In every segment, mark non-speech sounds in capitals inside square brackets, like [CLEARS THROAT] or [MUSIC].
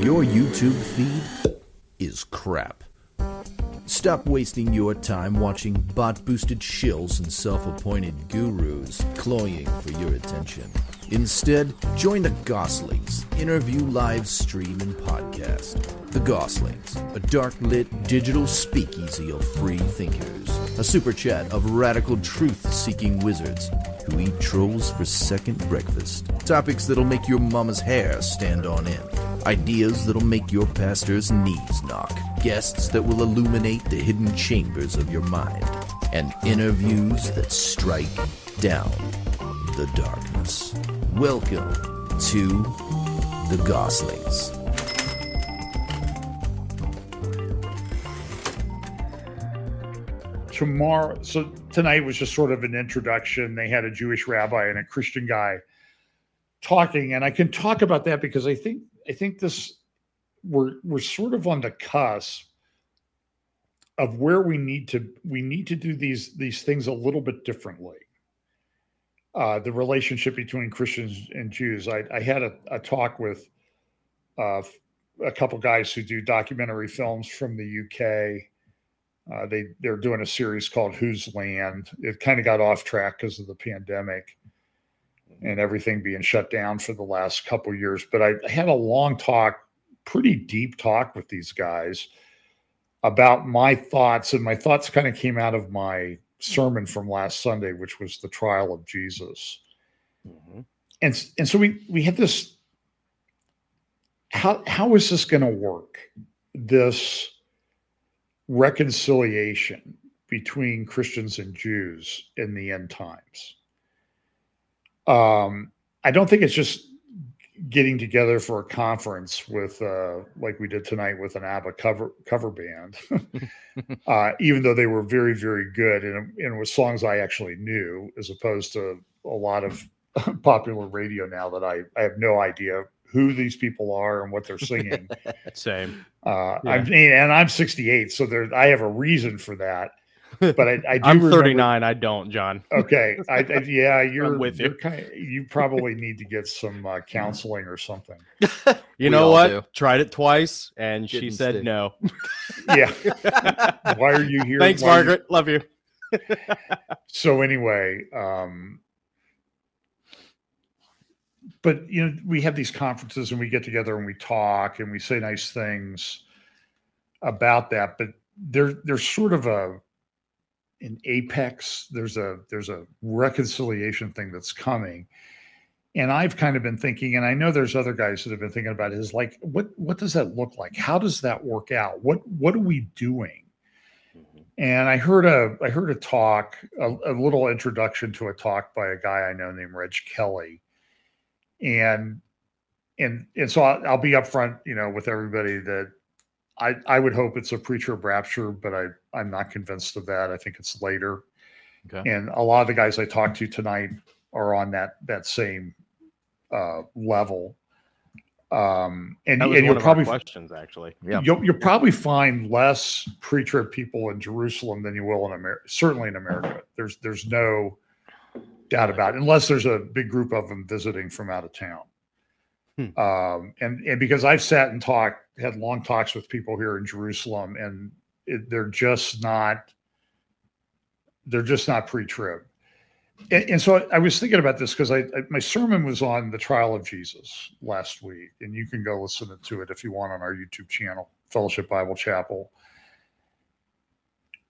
Your YouTube feed is crap. Stop wasting your time watching bot boosted shills and self appointed gurus cloying for your attention. Instead, join the Gosslings interview live stream and podcast. The Gosslings, a dark lit digital speakeasy of free thinkers, a super chat of radical truth seeking wizards who eat trolls for second breakfast, topics that'll make your mama's hair stand on end, ideas that'll make your pastor's knees knock, guests that will illuminate the hidden chambers of your mind, and interviews that strike down the darkness. Welcome to the Gosslings. tomorrow so tonight was just sort of an introduction they had a jewish rabbi and a christian guy talking and i can talk about that because i think i think this we're we're sort of on the cusp of where we need to we need to do these these things a little bit differently. Uh, the relationship between christians and jews. I, I had a, a talk with uh, a couple guys who do documentary films from the uk uh, they they're doing a series called Whose Land. It kind of got off track because of the pandemic and everything being shut down for the last couple years. But I, had a long talk, pretty deep talk with these guys about my thoughts, and my thoughts kind of came out of my sermon from last Sunday, which was the trial of Jesus. Mm-hmm. And and so we we had this. How how is this going to work? This reconciliation between Christians and Jews in the end times. Um, I don't think it's just getting together for a conference with, uh, like we did tonight with an ABBA cover cover band, [LAUGHS] [LAUGHS] uh, even though they were very very good and, and with songs I actually knew, as opposed to a lot of [LAUGHS] popular radio now that I, I have no idea who these people are and what they're singing. Same. Uh, yeah. I mean, and I'm 68, so there I have a reason for that. [LAUGHS] But I, I I'm 39. I don't, John. Okay. [LAUGHS] I, I yeah, you're I'm with you. Kind of, you probably need to get some uh, counseling or something. [LAUGHS] you know what? Do. Tried it twice, and Didn't she said stick. no. yeah. Why are you here? Thanks, Why Margaret. You... Love you. so anyway, um, but you know we have these conferences and we get together and we talk and we say nice things about that but there there's sort of a an apex there's a there's a reconciliation thing that's coming. And i've kind of been thinking and i know there's other guys that have been thinking about it is like what what does that look like? How does that work out? What what are we doing? Mm-hmm. and i heard a i heard a talk a, a little introduction to a talk by a guy i know named reg kelly. And and and so I'll, I'll be upfront, you know, with everybody that I I would hope it's a pre-trib rapture, but I I'm not convinced of that. I think it's later. Okay. And a lot of the guys I talked to tonight are on that that same uh, level. Um, and, and you'll probably questions actually. Yeah, you'll you'll probably find less pre-trib people in Jerusalem than you will in America. Certainly in America, there's there's no doubt about it, unless there's a big group of them visiting from out of town. Hmm. Um, and and because I've sat and talked, had long talks with people here in Jerusalem, and it, they're just not they're just not pre-trib. And, and so I, I, was thinking about this because I, I, my sermon was on the trial of Jesus last week, and you can go listen to it if you want on our YouTube channel, Fellowship Bible Chapel.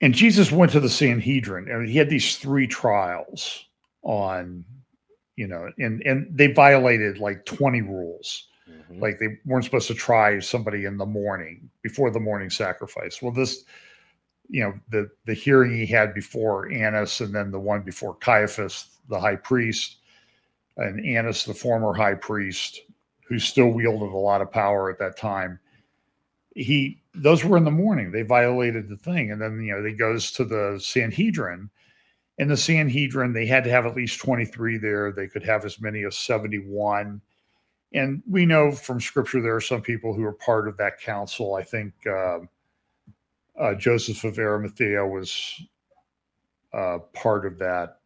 And Jesus went to the Sanhedrin, and he had these three trials on you know and and they violated like 20 rules mm-hmm. like they weren't supposed to try somebody in the morning before the morning sacrifice well this you know the the hearing he had before annas and then the one before caiaphas the high priest and annas the former high priest who still wielded a lot of power at that time he those were in the morning they violated the thing and then you know he goes to the sanhedrin in the Sanhedrin, they had to have at least 23 there. They could have as many as 71. And we know from scripture there are some people who are part of that council. I think uh, uh, Joseph of Arimathea was uh, part of that.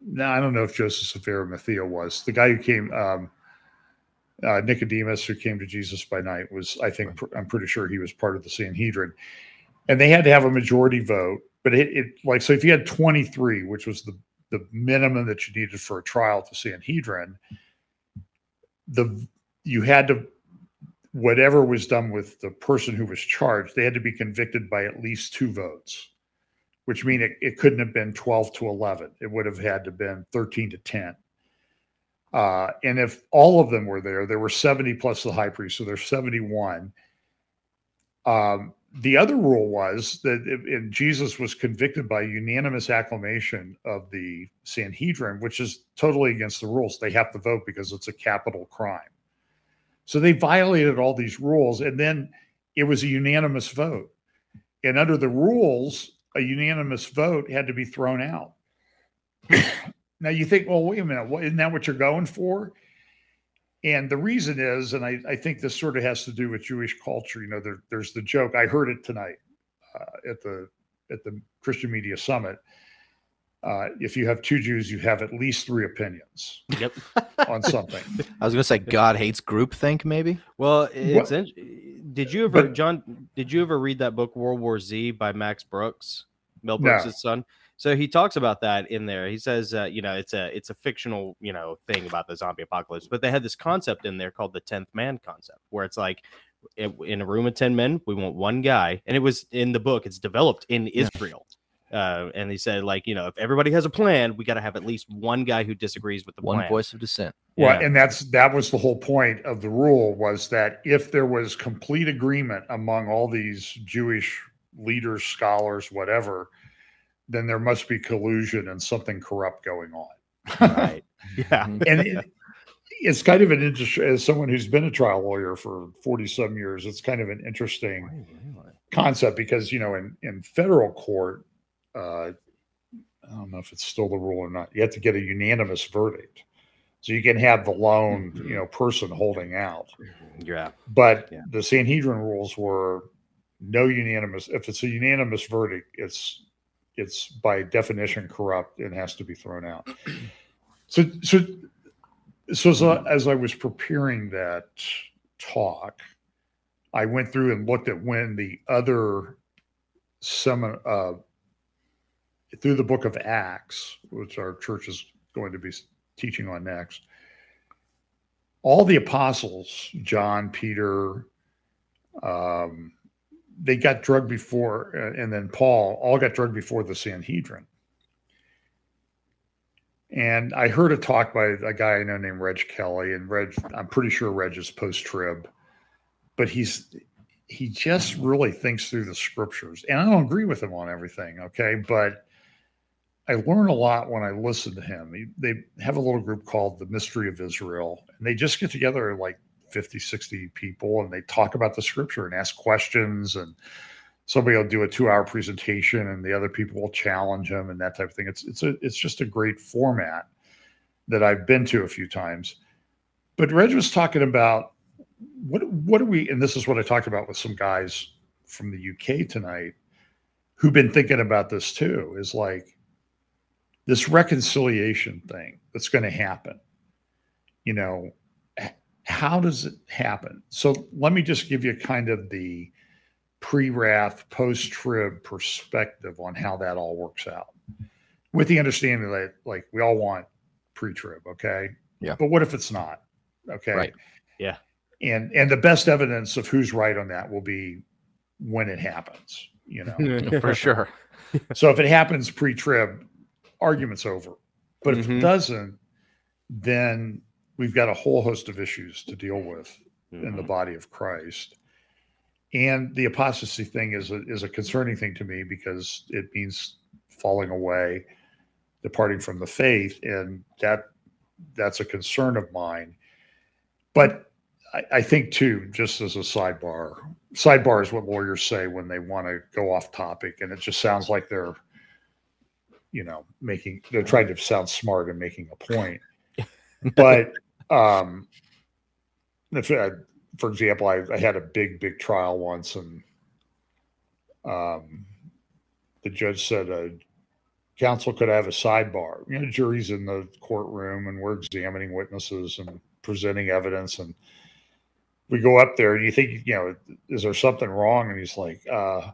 Now, I don't know if Joseph of Arimathea was the guy who came. Um, uh, Nicodemus, who came to Jesus by night, was I think pr- I'm pretty sure he was part of the Sanhedrin, and they had to have a majority vote. But it, it like so if you had 23, which was the the minimum that you needed for a trial at the Sanhedrin, the you had to whatever was done with the person who was charged, they had to be convicted by at least two votes, which mean it, it couldn't have been 12 to 11. It would have had to been 13 to 10. Uh, and if all of them were there, there were 70 plus the high priest, so there's 71. Um, the other rule was that if, Jesus was convicted by unanimous acclamation of the Sanhedrin, which is totally against the rules. They have to vote because it's a capital crime. So they violated all these rules, and then it was a unanimous vote. And under the rules, a unanimous vote had to be thrown out. [COUGHS] now you think, well, wait a minute, isn't that what you're going for? And the reason is, and I, I, think this sort of has to do with Jewish culture. You know, there, there's the joke. I heard it tonight uh, at the at the Christian Media Summit. Uh, if you have two Jews, you have at least three opinions. Yep. [LAUGHS] on something. I was going to say God hates groupthink, maybe. Well, it's well, in, did you ever, but, John? Did you ever read that book World War Z by Max Brooks, Mel Brooks' no. son? So he talks about that in there. He says, uh, you know, it's a it's a fictional, you know, thing about the zombie apocalypse, but they had this concept in there called the tenth man concept, where it's like in a room of 10 men we want one guy and it was in the book it's developed in israel uh, and he said like you know if everybody has a plan we got to have at least one guy who disagrees with the one plan. voice of dissent well yeah. and that's that was the whole point of the rule was that if there was complete agreement among all these jewish leaders scholars whatever then there must be collusion and something corrupt going on. right. [LAUGHS] Yeah. Mm-hmm. and it, it's kind of an interesting, as someone who's been a trial lawyer for 40 some years, it's kind of an interesting concept because, you know, in, in federal court, uh, I don't know if it's still the rule or not. You have to get a unanimous verdict. So you can have the lone, mm-hmm. you know, person holding out. Mm-hmm. Yeah. But yeah. the Sanhedrin rules were no unanimous. If it's a unanimous verdict, it's it's by definition corrupt and has to be thrown out. [CLEARS THROAT] So, so, so as I, as I was preparing that talk, I went through and looked at when the other semin uh, through the book of Acts, which our church is going to be teaching on next. All the apostles, John, Peter, um, they got drugged before, uh, and then Paul all got drugged before the Sanhedrin. And I heard a talk by a guy I know named Reg Kelly, and Reg, I'm pretty sure Reg is post trib, but he's he just really thinks through the scriptures. And I don't agree with him on everything, okay, but I learn a lot when I listen to him. He, they have a little group called the Mystery of Israel, and they just get together like 50, 60 people and they talk about the scripture and ask questions and somebody will do a two hour presentation and the other people will challenge them and that type of thing. It's it's a it's just a great format that I've been to a few times. But Reg was talking about what what are we and this is what I talked about with some guys from the UK tonight who've been thinking about this too, is like this reconciliation thing that's going to happen. You know, how does it happen? So let me just give you kind of the pre-wrath, post-trib perspective on how that all works out. With the understanding that like we all want pre-trib, okay? Yeah. But what if it's not? Okay. Right. Yeah. And and the best evidence of who's right on that will be when it happens, you know. [LAUGHS] For sure. [LAUGHS] so if it happens pre-trib, argument's over. But if mm-hmm. it doesn't, then we've got a whole host of issues to deal with mm-hmm. in the mm-hmm. body of Christ. And the apostasy thing is a, is a concerning thing to me because it means falling away, departing from the faith, and that that's a concern of mine. But I, I think too, just as a sidebar, sidebar is what lawyers say when they want to go off topic, and it just sounds like they're, you know, making they're trying to sound smart and making a point. [LAUGHS] But um, if I, for example, I, I had a big, big trial once, and um, the judge said uh, counsel could have a sidebar. You know, jury's in the courtroom, and we're examining witnesses, and presenting evidence and we go up there and you think, you know, is there something wrong? And he's like, uh,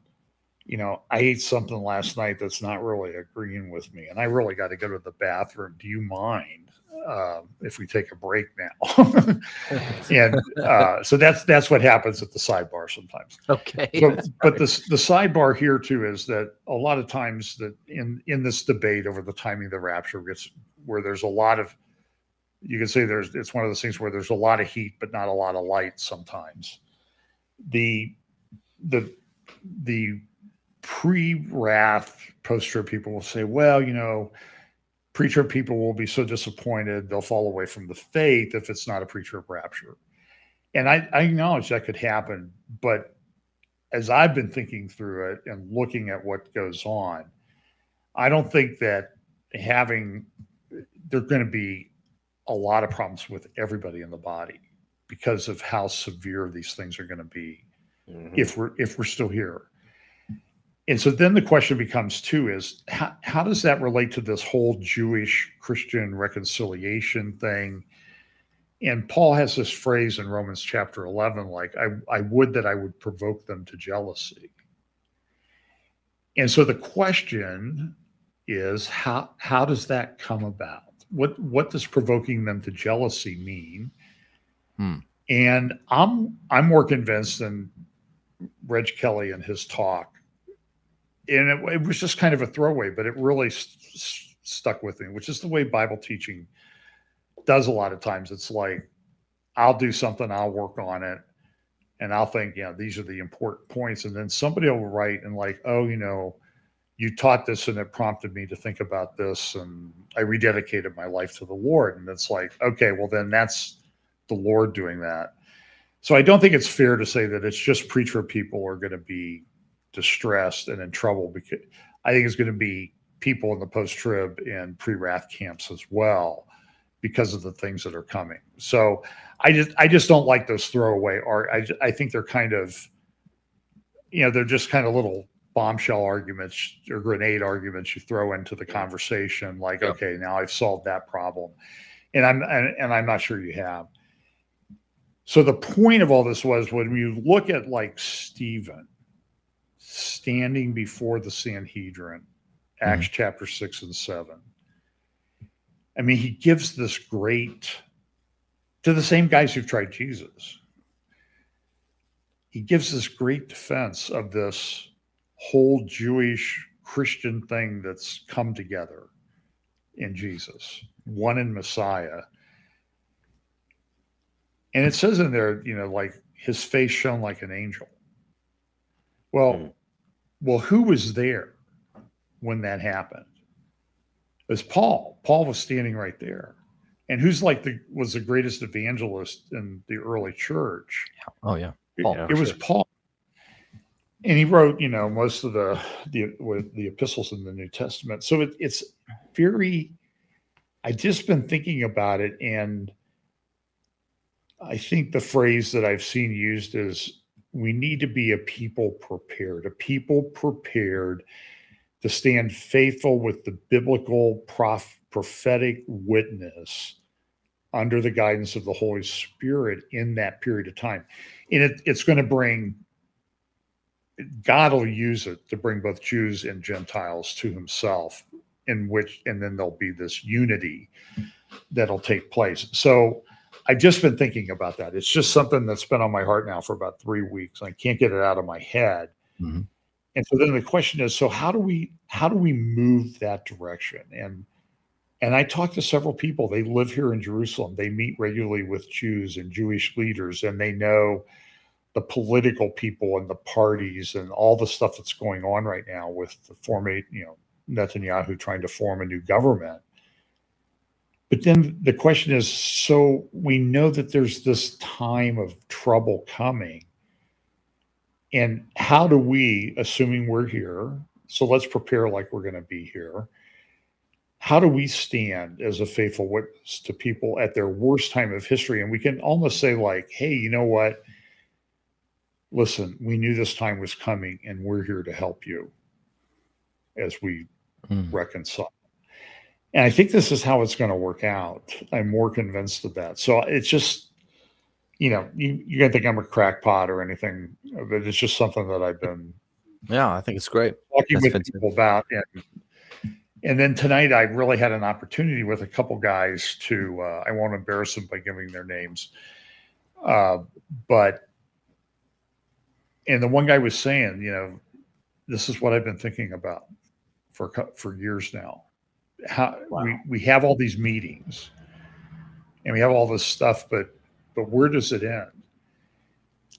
you know, I ate something last night that's not really agreeing with me, and I really got to go to the bathroom. Do you mind uh, if we take a break now? [LAUGHS] and uh, so that's that's what happens at the sidebar sometimes. Okay. But, but the the sidebar here too is that a lot of times that in in this debate over the timing of the rapture gets where there's a lot of you can say there's it's one of those things where there's a lot of heat but not a lot of light sometimes the the the pre-wrath post-trib people will say well you know pre-trib people will be so disappointed they'll fall away from the faith if it's not a pre-trib rapture and I, I acknowledge that could happen but as i've been thinking through it and looking at what goes on i don't think that having there're going to be a lot of problems with everybody in the body because of how severe these things are going to be mm-hmm. if we're if we're still here and so then the question becomes too is how, how does that relate to this whole jewish christian reconciliation thing and paul has this phrase in romans chapter 11 like i, I would that i would provoke them to jealousy and so the question is how how does that come about what what does provoking them to jealousy mean? Hmm. And I'm I'm more convinced than Reg Kelly and his talk, and it, it was just kind of a throwaway, but it really st- stuck with me, which is the way Bible teaching does a lot of times. It's like I'll do something, I'll work on it, and I'll think, yeah, these are the important points, and then somebody will write and like, oh, you know you taught this and it prompted me to think about this and i rededicated my life to the lord. And it's like okay well then that's the lord doing that. So i don't think it's fair to say that it's just pre-trib people are going to be distressed and in trouble because i think it's going to be people in the post-trib and pre-wrath camps as well because of the things that are coming. So i just i just don't like those throwaway art i, I think they're kind of you know they're just kind of little bombshell arguments or grenade arguments you throw into the conversation like yep. okay now i've solved that problem. And i'm and, and, i'm not sure you have. So the point of all this was when you look at like stephen standing before the sanhedrin mm-hmm. acts chapter 6 and 7 i mean he gives this great to the same guys who've tried jesus he gives this great defense of this whole Jewish Christian thing that's come together in Jesus, one in Messiah. And it says in there, you know, like his face shone like an angel. Well, mm. well, who was there when that happened? It was Paul. Paul was standing right there. And who's like the was the greatest evangelist in the early church? Oh yeah. Paul, it, it was Paul and he wrote, you know, most of the the the epistles in the New Testament. So it, it's very. I just been thinking about it, and I think the phrase that I've seen used is we need to be a people prepared, a people prepared to stand faithful with the biblical prof, prophetic witness under the guidance of the Holy Spirit in that period of time. And it, it's going to bring God will use it to bring both Jews and Gentiles to himself, in which, and then there'll be this unity that'll take place. So I've just been thinking about that. It's just something that's been on my heart now for about three weeks. I can't get it out of my head. Mm-hmm. And so then the question is, so how do we how do we move that direction? And and I talked to several people. They live here in Jerusalem. They meet regularly with Jews and Jewish leaders, and they know the political people and the parties and all the stuff that's going on right now with the formate, you know, Netanyahu trying to form a new government. But then the question is so we know that there's this time of trouble coming. And how do we, assuming we're here, so let's prepare like we're going to be here. How do we stand as a faithful witness to people at their worst time of history? And we can almost say, like, hey, you know what? listen, we knew this time was coming and we're here to help you as we mm. reconcile. And I think this is how it's going to work out. I'm more convinced of that. So it's just, you know, you, you're going to think I'm a crackpot or anything, but it's just something that I've been Yeah, I think it's great. talking That's with fantastic. people about. And, and then tonight, I really had an opportunity with a couple guys to, uh, I won't embarrass them by giving their names. Uh, but, and the one guy was saying, you know, this is what I've been thinking about for, for years now. How we, we have all these meetings and we have all this stuff, but, but where does it end?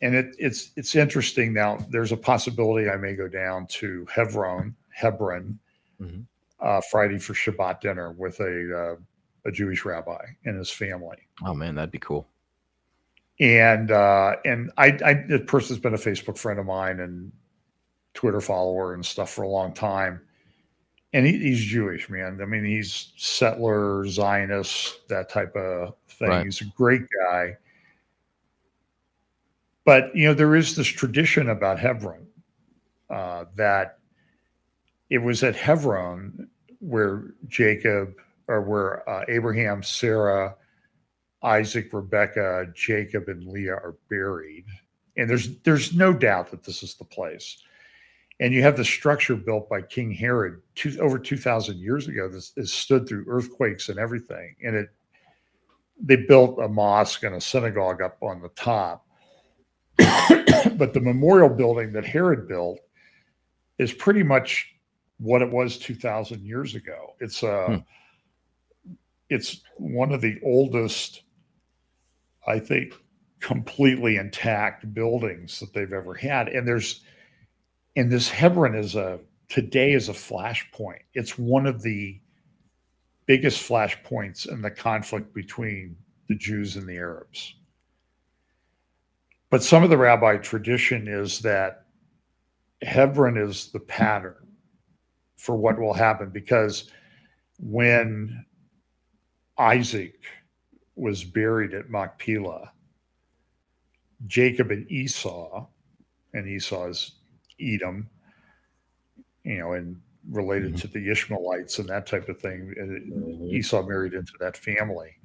and it, it's it's interesting now. There's a possibility I may go down to Hebron, Hebron, Mhm. uh, Friday for Shabbat dinner with a uh, a Jewish rabbi and his family. Oh man, that'd be cool. And uh, and I, I this person's been a Facebook friend of mine and Twitter follower and stuff for a long time. And he, he's Jewish, man. I mean, he's settler, Zionist, that type of thing. Right. He's a great guy. But you know, there is this tradition about Hebron uh, that it was at Hebron where Jacob or where uh, Abraham, Sarah, Isaac, Rebecca, Jacob, and Leah are buried. And there's there's no doubt that this is the place. And you have the structure built by King Herod two, over two thousand years ago. This has stood through earthquakes and everything. And it they built a mosque and a synagogue up on the top. [COUGHS] but the memorial building that Herod built is pretty much what it was 2000 years ago. It's uh Hmm. it's one of the oldest I think completely intact buildings that they've ever had and there's and this Hebron is a today is a flashpoint. It's one of the biggest flashpoints in the conflict between the Jews and the Arabs. But some of the rabbi tradition is that Hebron is the pattern for what will happen because when Isaac was buried at Machpelah, Jacob and Esau, and Esau is Edom, you know, and related Mhm. to the Ishmaelites and that type of thing. and Esau married into that family,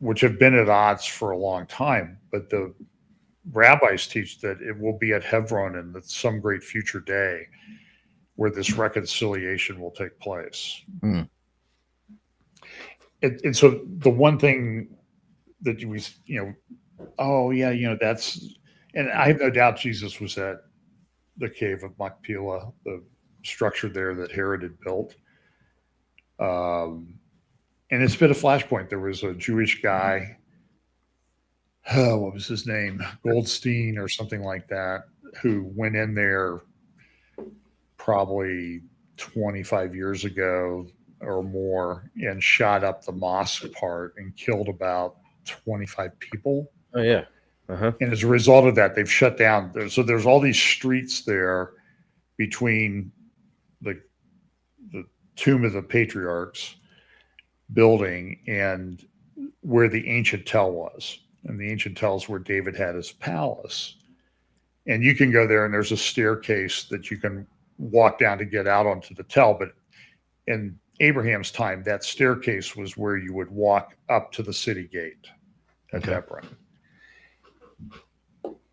which have been at odds for a long time. But the rabbis teach that it will be at Hebron in the- some great future day where this reconciliation will take place. Hmm. And, and so the one thing that was, you know, oh yeah, you know, that's, and I have no doubt Jesus was at the cave of Machpelah, the structure there that Herod had built. Um, and it's been a flashpoint. There was a Jewish guy, oh, what was his name? Goldstein or something like that, who went in there probably 25 years ago or more and shot up the mosque part and killed about 25 people Oh yeah. Uh-huh. and as a result of that, they've shut down. So there's all these streets there between the the tomb of the patriarchs building and where the ancient tell was. And the ancient tell is where David had his palace. And you can go there, and there's a staircase that you can walk down to get out onto the tell. But in Abraham's time, that staircase was where you would walk up to the city gate at Okay. Hebron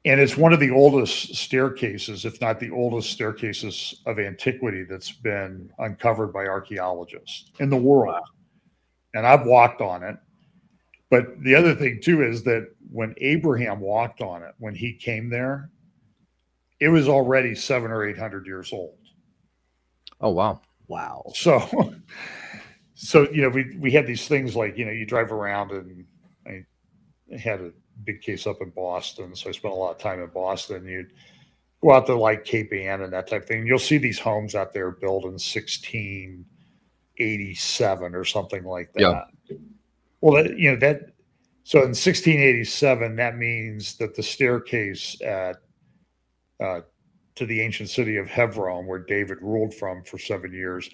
and it's one of the oldest staircases, if not the oldest staircases of antiquity that's been uncovered by archaeologists in the world. And I've walked on it. But the other thing too is that when Abraham walked on it, when he came there, it was already seven or eight hundred years old. Oh wow. Wow. So, [LAUGHS] so you know, we we had these things like you know, you drive around and I had a big case up in Boston, so I spent a lot of time in Boston. You'd go out to like Cape Ann and that type of thing. You'll see these homes out there built in 1687 or something like that. Yeah. Well, that, you know that. So in 1687, that means that the staircase at uh, to the ancient city of Hebron, where David ruled from for seven years.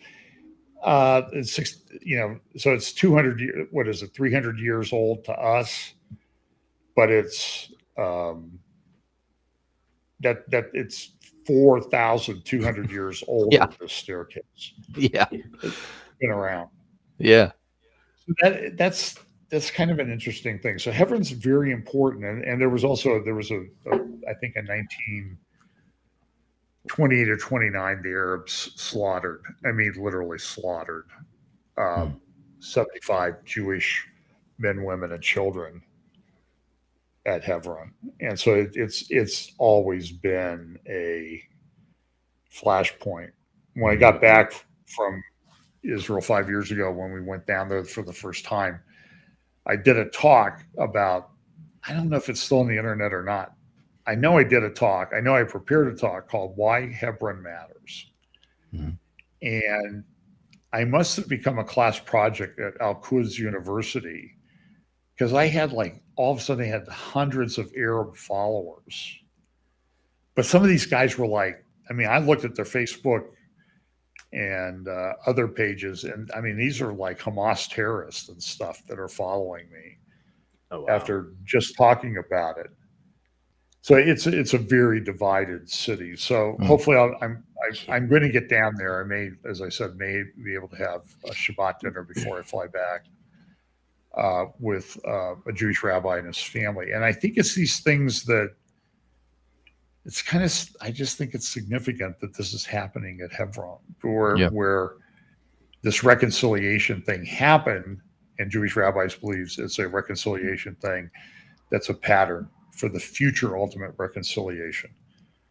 Uh, it's six, you know, so it's 200, year- what is it, 300 years old to us, but it's, um, that, that it's 4,200 [LAUGHS] years old, Yeah. this staircase Yeah. been around. Yeah. So that that's that's kind of an interesting thing. So Hebron's very important, and, and there was also there was a, a I think a 1928 or 29 the Arabs slaughtered. I mean, literally slaughtered um, 75 Jewish men, women, and children at Hebron, and so it, it's it's always been a flashpoint. When I got back from Israel five years ago, when we went down there for the first time, I did a talk about. I don't know if it's still on the internet or not. I know I did a talk. I know I prepared a talk called "Why Hebron Matters," Mhm. and I must have become a class project at Al Quds University because I had like all of a sudden they had hundreds of Arab followers. But some of these guys were like, I mean, I looked at their Facebook and uh, other pages, and I mean, these are like Hamas terrorists and stuff that are following me Oh, wow. after just talking about it. So it's it's a very divided city. So Mm. hopefully I'll, I'm I, I'm going to get down there. I may, as I said, may be able to have a Shabbat dinner before I fly back uh, with uh, a Jewish rabbi and his family. And I think it's these things that it's kind of. I just think it's significant that this is happening at Hebron, where Yeah. where this reconciliation thing happened, and Jewish rabbis believes it's a reconciliation thing that's a pattern for the future ultimate reconciliation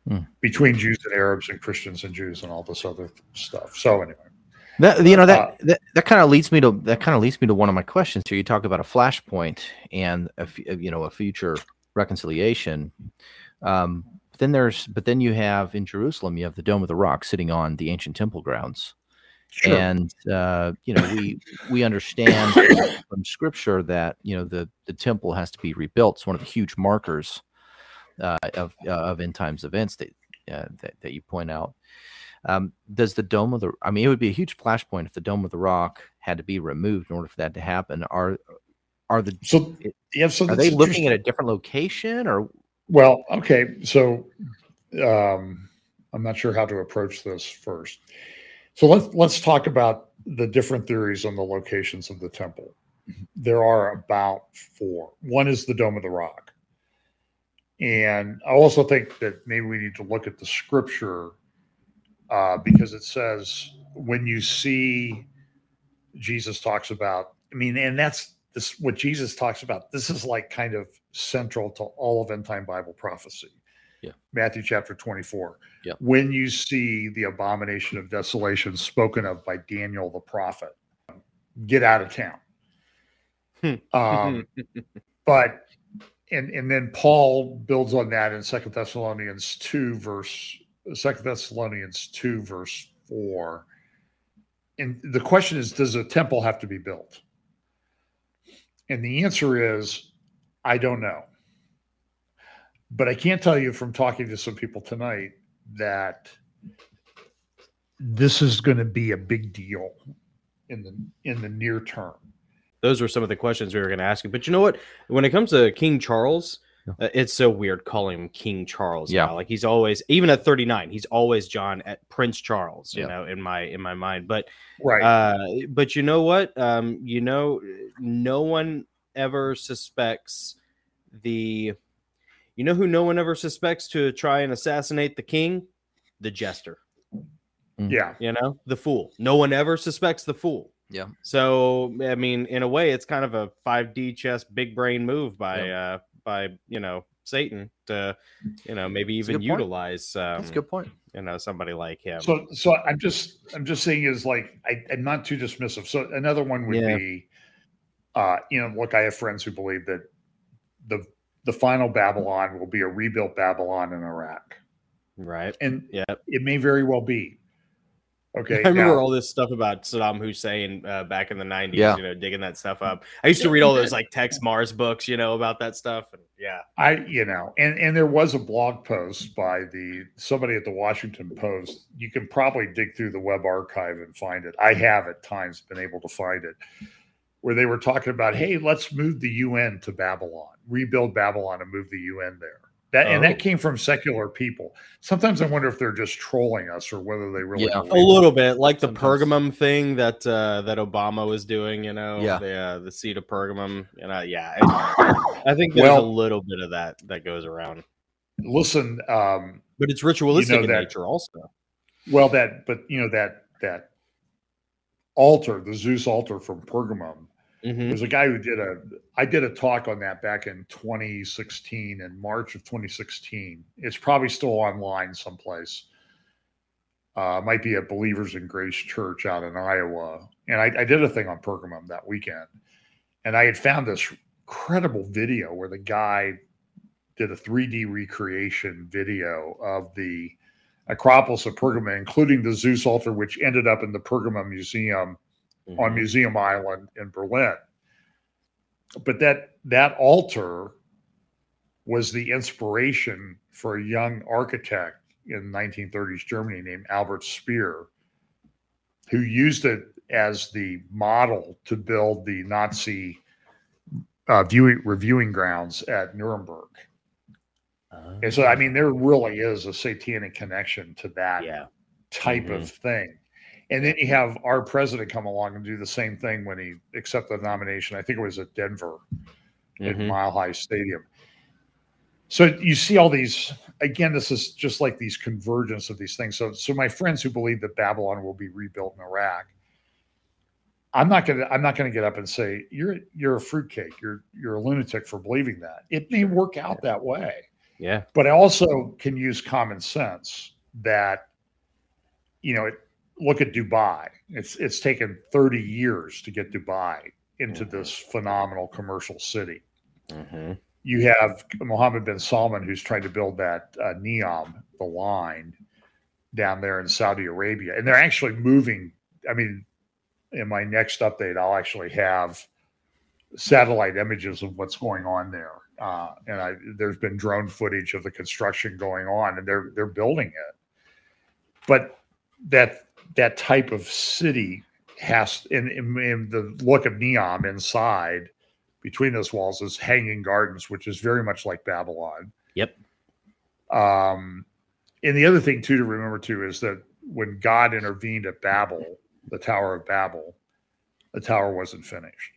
Hmm. between Jews and Arabs and Christians and Jews and all this other stuff. So anyway, That you know that Uh, that, that kind of leads me to that kind of leads me to one of my questions here. You talk about a flashpoint and a, f- you know a future reconciliation. Um, but then there's but then you have in Jerusalem you have the Dome of the Rock sitting on the ancient temple grounds, sure. and uh, you know we we understand from Scripture that you know the the temple has to be rebuilt. It's one of the huge markers uh, of uh, of end times events that, uh, that that you point out. Um, does the dome of the? I mean, it would be a huge flashpoint if the dome of the rock had to be removed in order for that to happen. Are are the so yeah, so are they looking at a different location or? Well, okay. So um, I'm not sure how to approach this first. So let's let's talk about the different theories on the locations of the temple. There are about four. One is the Dome of the Rock. And I also think that maybe we need to look at the scripture uh, because it says when you see Jesus talks about, I mean, and that's this what Jesus talks about. This is like kind of central to all of end time Bible prophecy. Yeah. Matthew chapter 24. Yeah. When you see the abomination of desolation spoken of by Daniel the prophet, get out of town. um, [LAUGHS] but and and then Paul builds on that in Second Thessalonians 2, verse Second Thessalonians 2, verse 4. And the question is, does a temple have to be built? And the answer is, I don't know. But I can't tell you from talking to some people tonight that this is going to be a big deal in the in the near term. those were some of the questions we were going to ask you. But you know what? When it comes to King Charles, it's so weird calling him King Charles. Yeah. now. like he's always, even at 39, he's always John at Prince Charles. You Yeah. know, in my in my mind. But Right. uh, but you know what? Um, you know, no one ever suspects the. You know who no one ever suspects to try and assassinate the king? The jester. yeah. You know, the fool. No one ever suspects the fool. Yeah. So I mean, in a way, it's kind of a 5D chess big brain move by uh by you know Satan to you know maybe even good utilize um, That's a good point. you know somebody like him. So, so I'm just, I'm just saying is like, I, I'm not too dismissive. So another one would Yeah. be, uh, you know, look, I have friends who believe that the the final Babylon will be a rebuilt Babylon in Iraq, right. and yeah, it may very well be. Okay, I remember now- all this stuff about Saddam Hussein uh, back in the 90s, Yeah. you know, digging that stuff up. I used to read all those like Texe Marrs books, you know, about that stuff. And yeah. I, you know, and and there was a blog post by the somebody at the Washington Post. You can probably dig through the web archive and find it. I have at times been able to find it, where they were talking about, hey, let's move the UN to Babylon, rebuild Babylon, and move the UN there. That and Oh. that came from secular people. Sometimes I wonder if they're just trolling us or whether they really Yeah. a believe little bit like the Sometimes. Pergamum thing that uh, that Obama was doing. You know, Yeah. the uh, the seed of Pergamum. You know, yeah. I, I think there's a little bit of that that goes around. Listen, um, but it's ritualistic in that- nature also. well that but you know that that altar, the Zeus altar from Pergamum, Mhm. There's a guy who did a I did a talk on that back in 2016 in March of 2016. It's probably still online someplace. Uh, might be at Believers in Grace Church out in Iowa. And I, I did a thing on Pergamum that weekend. And I had found this incredible video where the guy did a 3D recreation video of the Acropolis of Pergamum, including the Zeus altar, which ended up in the Pergamum Museum on Mhm. Museum Island in Berlin. But that that altar was the inspiration for a young architect in 1930s Germany named Albert Speer, who used it as the model to build the Nazi uh, viewing, reviewing grounds at Nuremberg. And so, I mean, there really is a satanic connection to that yeah. type of thing. And then you have our president come along and do the same thing when he accepted the nomination. I think it was at Denver at Mhm. Mile High Stadium. So you see all these again. This is just like these convergence of these things. So, so my friends who believe that Babylon will be rebuilt in Iraq, I'm not gonna. I'm not gonna get up and say you're you're a fruitcake. You're you're a lunatic for believing that. It may work out that way Yeah. but I also can use common sense that you know it, look at Dubai it's it's taken 30 years to get Dubai into Mhm. this phenomenal commercial city Mhm. you have Mohammed bin Salman who's trying to build that uh, Neom the line down there in Saudi Arabia and they're actually moving I mean in my next update I'll actually have satellite images of what's going on there uh, and I, there's been drone footage of the construction going on, and they're they're building it. But that that type of city has, in, in, in the look of Neom inside, between those walls is hanging gardens, which is very much like Babylon. Yep. Um, and the other thing too to remember too is that when God intervened at Babel, the Tower of Babel, the tower wasn't finished.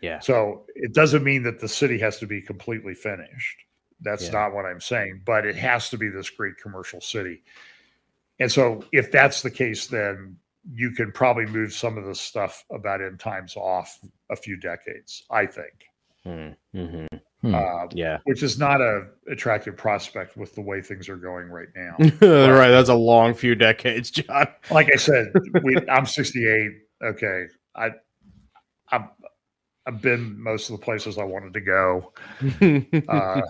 Yeah. So it doesn't mean that the city has to be completely finished. That's Yeah. not what I'm saying, but it has to be this great commercial city. And so if that's the case, then you can probably move some of the stuff about end times off a few decades, I think. Mhm. Hmm. Uh, Yeah. which is not a attractive prospect with the way things are going right now. [LAUGHS] right. That's a long few decades, John. like I said, we, I'm 68. Okay, I, I've, I've been most of the places I wanted to go. [LAUGHS] Uh,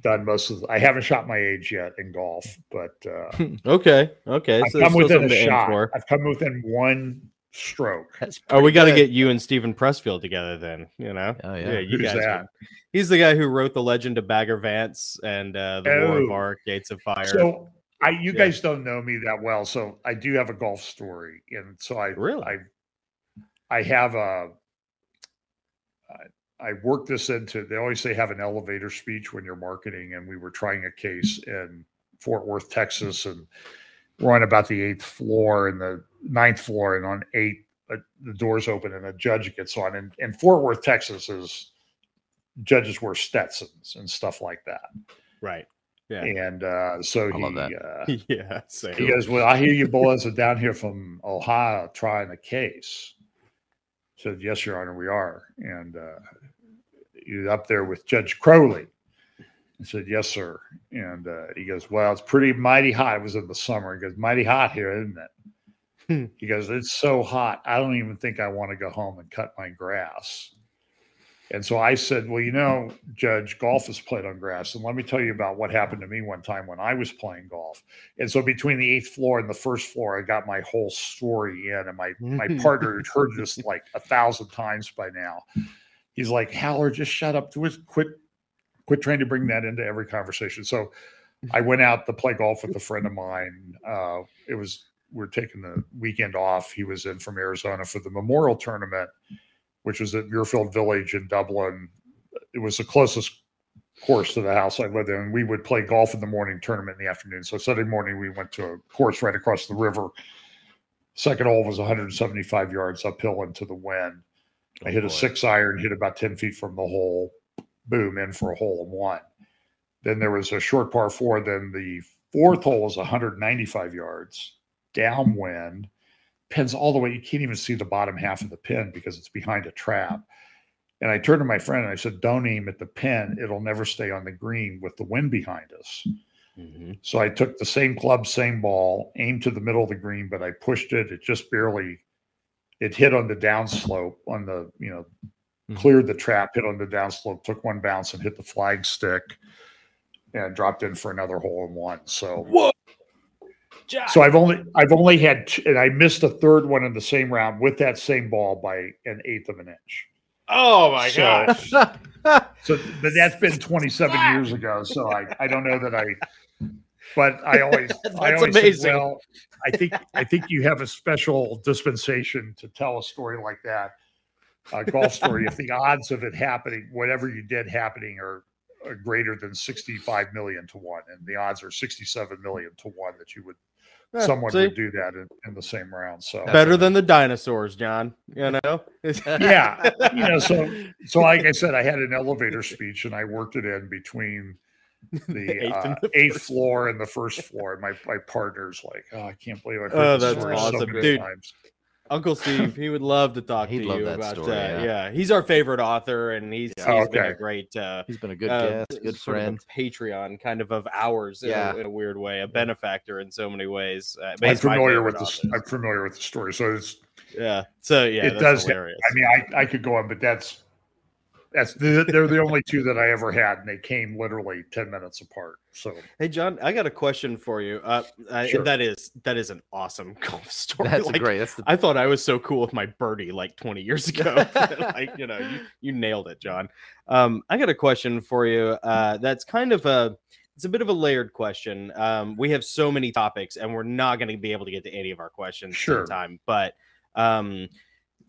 done most of. The, I haven't shot my age yet in golf, but uh, [LAUGHS] okay. Okay. I've So come within a something to aim shot. for. I've come within one stroke. That's Oh, we pretty got to get you and Steven Pressfield together then. You know. Oh, yeah. you Who's guys. that? He's the guy who wrote the Legend of Bagger Vance and uh, the War of Oh. Art, Gates of Fire. So I, you Yeah. guys don't know me that well, so I do have a golf story, and so I Really? I I have a I, I worked this into. They always say have an elevator speech when you're marketing, and we were trying a case in Fort Worth, Texas, and we're on about the eighth floor and the ninth floor, and on eight uh, the doors open and a judge gets on, and, and Fort Worth, Texas is judges wear Stetsons and stuff like that, right. Yeah. and uh, so I he. love that. Uh, [LAUGHS] yeah. Same. he goes, Well, I hear you boys are down here from Ohio trying a case. I said, Yes, Your Honor, we are. And uh, you're up there with Judge Crowley. I said, Yes, sir. And uh, he goes, Well, it's pretty mighty hot. It was in the summer. He goes, Mighty hot here, isn't Hmm. it? he goes, It's so hot. I don't even think I want to go home and cut my grass. And so I said, Well, you know, Judge, golf is played on grass. And let me tell you about what happened to me one time when I was playing golf. And so between the eighth floor and the first floor, I got my whole story in. And my my partner had heard this like a thousand times by now. He's like, Haller, just shut up. Quit, quit, quit trying to bring that into every conversation. So I went out to play golf with a friend of mine. Uh, it was we are taking the weekend off. He was in from Arizona for the Memorial Tournament, which was at Muirfield Village in Dublin. It was the closest course to the house I lived in. We would play golf in the morning, tournament in the afternoon. So Sunday morning we went to a course right across the river. Second hole was 175 yards uphill into the wind. I Oh, hit a six iron, hit about 10 feet from the hole, boom, in for a hole in one. Then there was a short par four. Then the fourth hole was 195 yards downwind. Pins all the way. You can't even see the bottom half of the pin because it's behind a trap. And I turned to my friend and I said, Don't aim at the pin. It'll never stay on the green with the wind behind us. Mhm. So I took the same club, same ball, aimed to the middle of the green, but I pushed it. It just barely, it hit on the downslope on the, you know, Mhm. cleared the trap, hit on the downslope, took one bounce and hit the flag stick and dropped in for another hole in one. So, so I've only, I've only had, t- and I missed a third one in the same round with that same ball by an eighth of an inch. Oh my So- gosh. [LAUGHS] So, but that's been 27 years ago. So I, I don't know that I, but I always, [LAUGHS] I always said, amazing. well, I think, I think you have a special dispensation to tell a story like that, a golf story. if the [LAUGHS] odds of it happening, whatever you did happening are, are greater than 65 million to one, and the odds are 67 million to one that you would, Yeah, someone see? would do that in, in the same round. So Better than the dinosaurs, John. You know? [LAUGHS] yeah you know so so like i said i had an elevator speech and i worked it in between [LAUGHS] the eighth uh, the eighth floor and the [LAUGHS] first floor and my my partner's like oh i can't believe i've heard Oh, this that's story so many dude. times Uncle Steve, he would love to talk He'd to love you that about story, that. yeah. Yeah. he's our favorite author, and he's, Oh, he's been a great uh, He's been a good uh, guest, good sort of a friend. Patreon kind of of ours in, Yeah. a, in a weird way, a benefactor in so many ways. Uh, i'm familiar with favorite this i'm familiar with the story so it's Yeah. So yeah, It that's does- hilarious. i mean i i could go on but that's that's the, they're the only two that i ever had and they came literally 10 minutes apart so Hey John, I got a question for you. Uh, I, Sure. that is that is an awesome [LAUGHS] golf story. That's Like, great. That's the I thought I was so cool with my birdie like 20 years [LAUGHS] ago. [LAUGHS] like, you know, you, you nailed it, John. Um, I got a question for you. Uh, that's kind of a it's a bit of a layered question. Um, we have so many topics, and we're not going to be able to get to any of our questions Sure. in time. But um,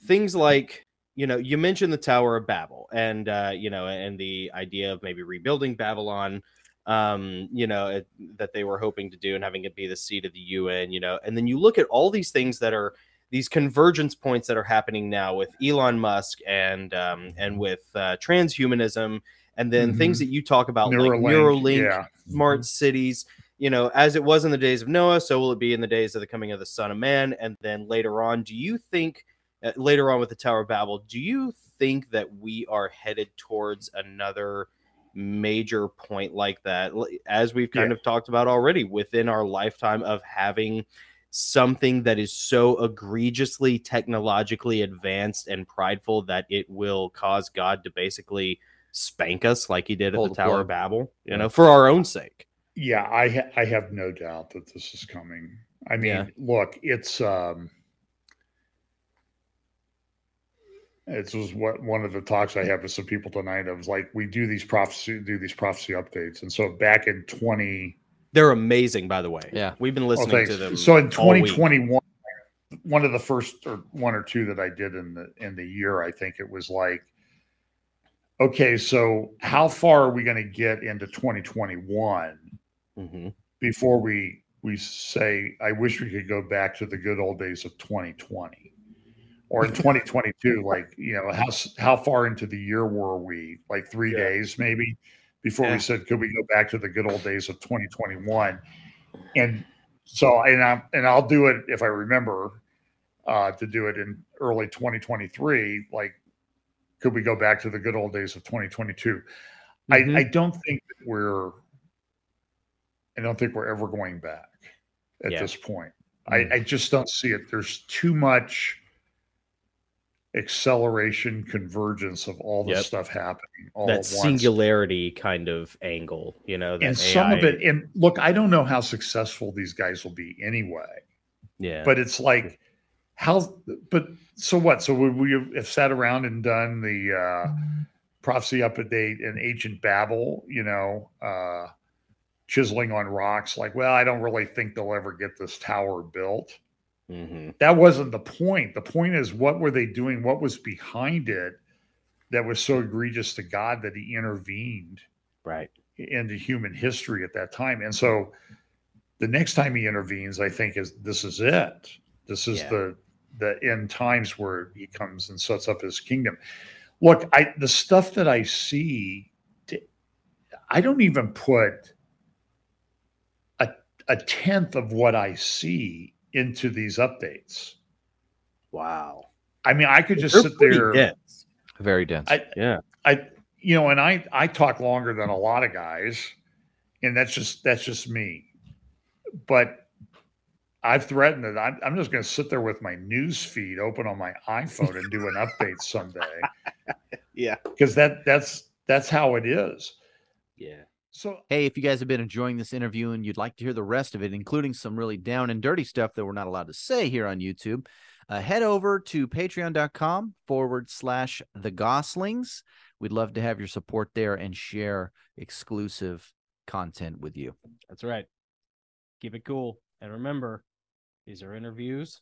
things like you know, you mentioned the Tower of Babel, and uh, you know, and the idea of maybe rebuilding Babylon. Um, you know, it, that they were hoping to do and having it be the seat of the UN. You know, and then you look at all these things that are these convergence points that are happening now with Elon Musk and um, and with uh, transhumanism, and then things that you talk about like Neuralink, yeah smart cities. You know, as it was in the days of Noah, so will it be in the days of the coming of the Son of Man. And then later on, do you think uh, later on with the Tower of Babel, do you think that we are headed towards another major point like that, as we've kind Yeah. of talked about already within our lifetime of having something that is so egregiously technologically advanced and prideful that it will cause God to basically spank us like he did at Pull the the Tower of. Babel, you know, for our own sake. yeah i ha- i have no doubt that this is coming i mean Yeah. look it's um This was what one of the talks I had with some people tonight. I was like, we do these prophecy, do these prophecy updates, and so back in twenty, They're amazing, by the way. Yeah. We've been oh, listening thanks. to them. So in twenty twenty one, one of the first or one or two that I did in the in the year, I think it was like, okay, so how far are we going to get into twenty twenty one? Mhm. before we we say i wish we could go back to the good old days of 2020 or in [LAUGHS] 2022 like you know how how far into the year were we like three Yeah. days maybe before Yeah. we said could we go back to the good old days of 2021 and so and i'm and i'll do it if i remember uh to do it in early 2023 like could we go back to the good old days of 2022 Mhm. I, I don't think that we're I don't think we're ever going back at Yeah. this point. I, I just don't see it. There's too much acceleration, convergence of all the Yep. stuff happening all that singularity kind of angle, you know, that and some of it, and look, I don't know how successful these guys will be anyway. yeah. But it's like how but so what? So would we have sat around and done the uh prophecy update and ancient Babel, you know, uh chiseling on rocks, like, well, I don't really think they'll ever get this tower built. Mhm. That wasn't the point. The point is what were they doing? What was behind it that was so egregious to God that he intervened Right. into human history at that time. And so the next time he intervenes, I think is this is it. This is Yeah. the the end times where he comes and sets up his kingdom. Look, I the stuff that I see, I don't even put a a tenth of what I see into these updates. Wow. I mean, I could just They're sit there. dense. Very dense. I- Yeah. I you know, and I I talk longer than a lot of guys, and that's just that's just me. But I've threatened that I'm, I'm just going to sit there with my news feed open on my iPhone and do an update [LAUGHS] someday Yeah. because that that's that's how it is. Yeah. So Hey, if you guys have been enjoying this interview and you'd like to hear the rest of it, including some really down and dirty stuff that we're not allowed to say here on YouTube, uh, head over to patreon.com forward slash the Gosslings. We'd love to have your support there and share exclusive content with you. That's right. Keep it cool. And remember, these are interviews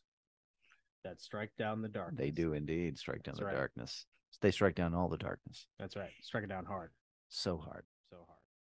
that strike down the dark. They do indeed strike down That's the right. darkness. They strike down all the darkness That's right. Strike it down hard. so hard.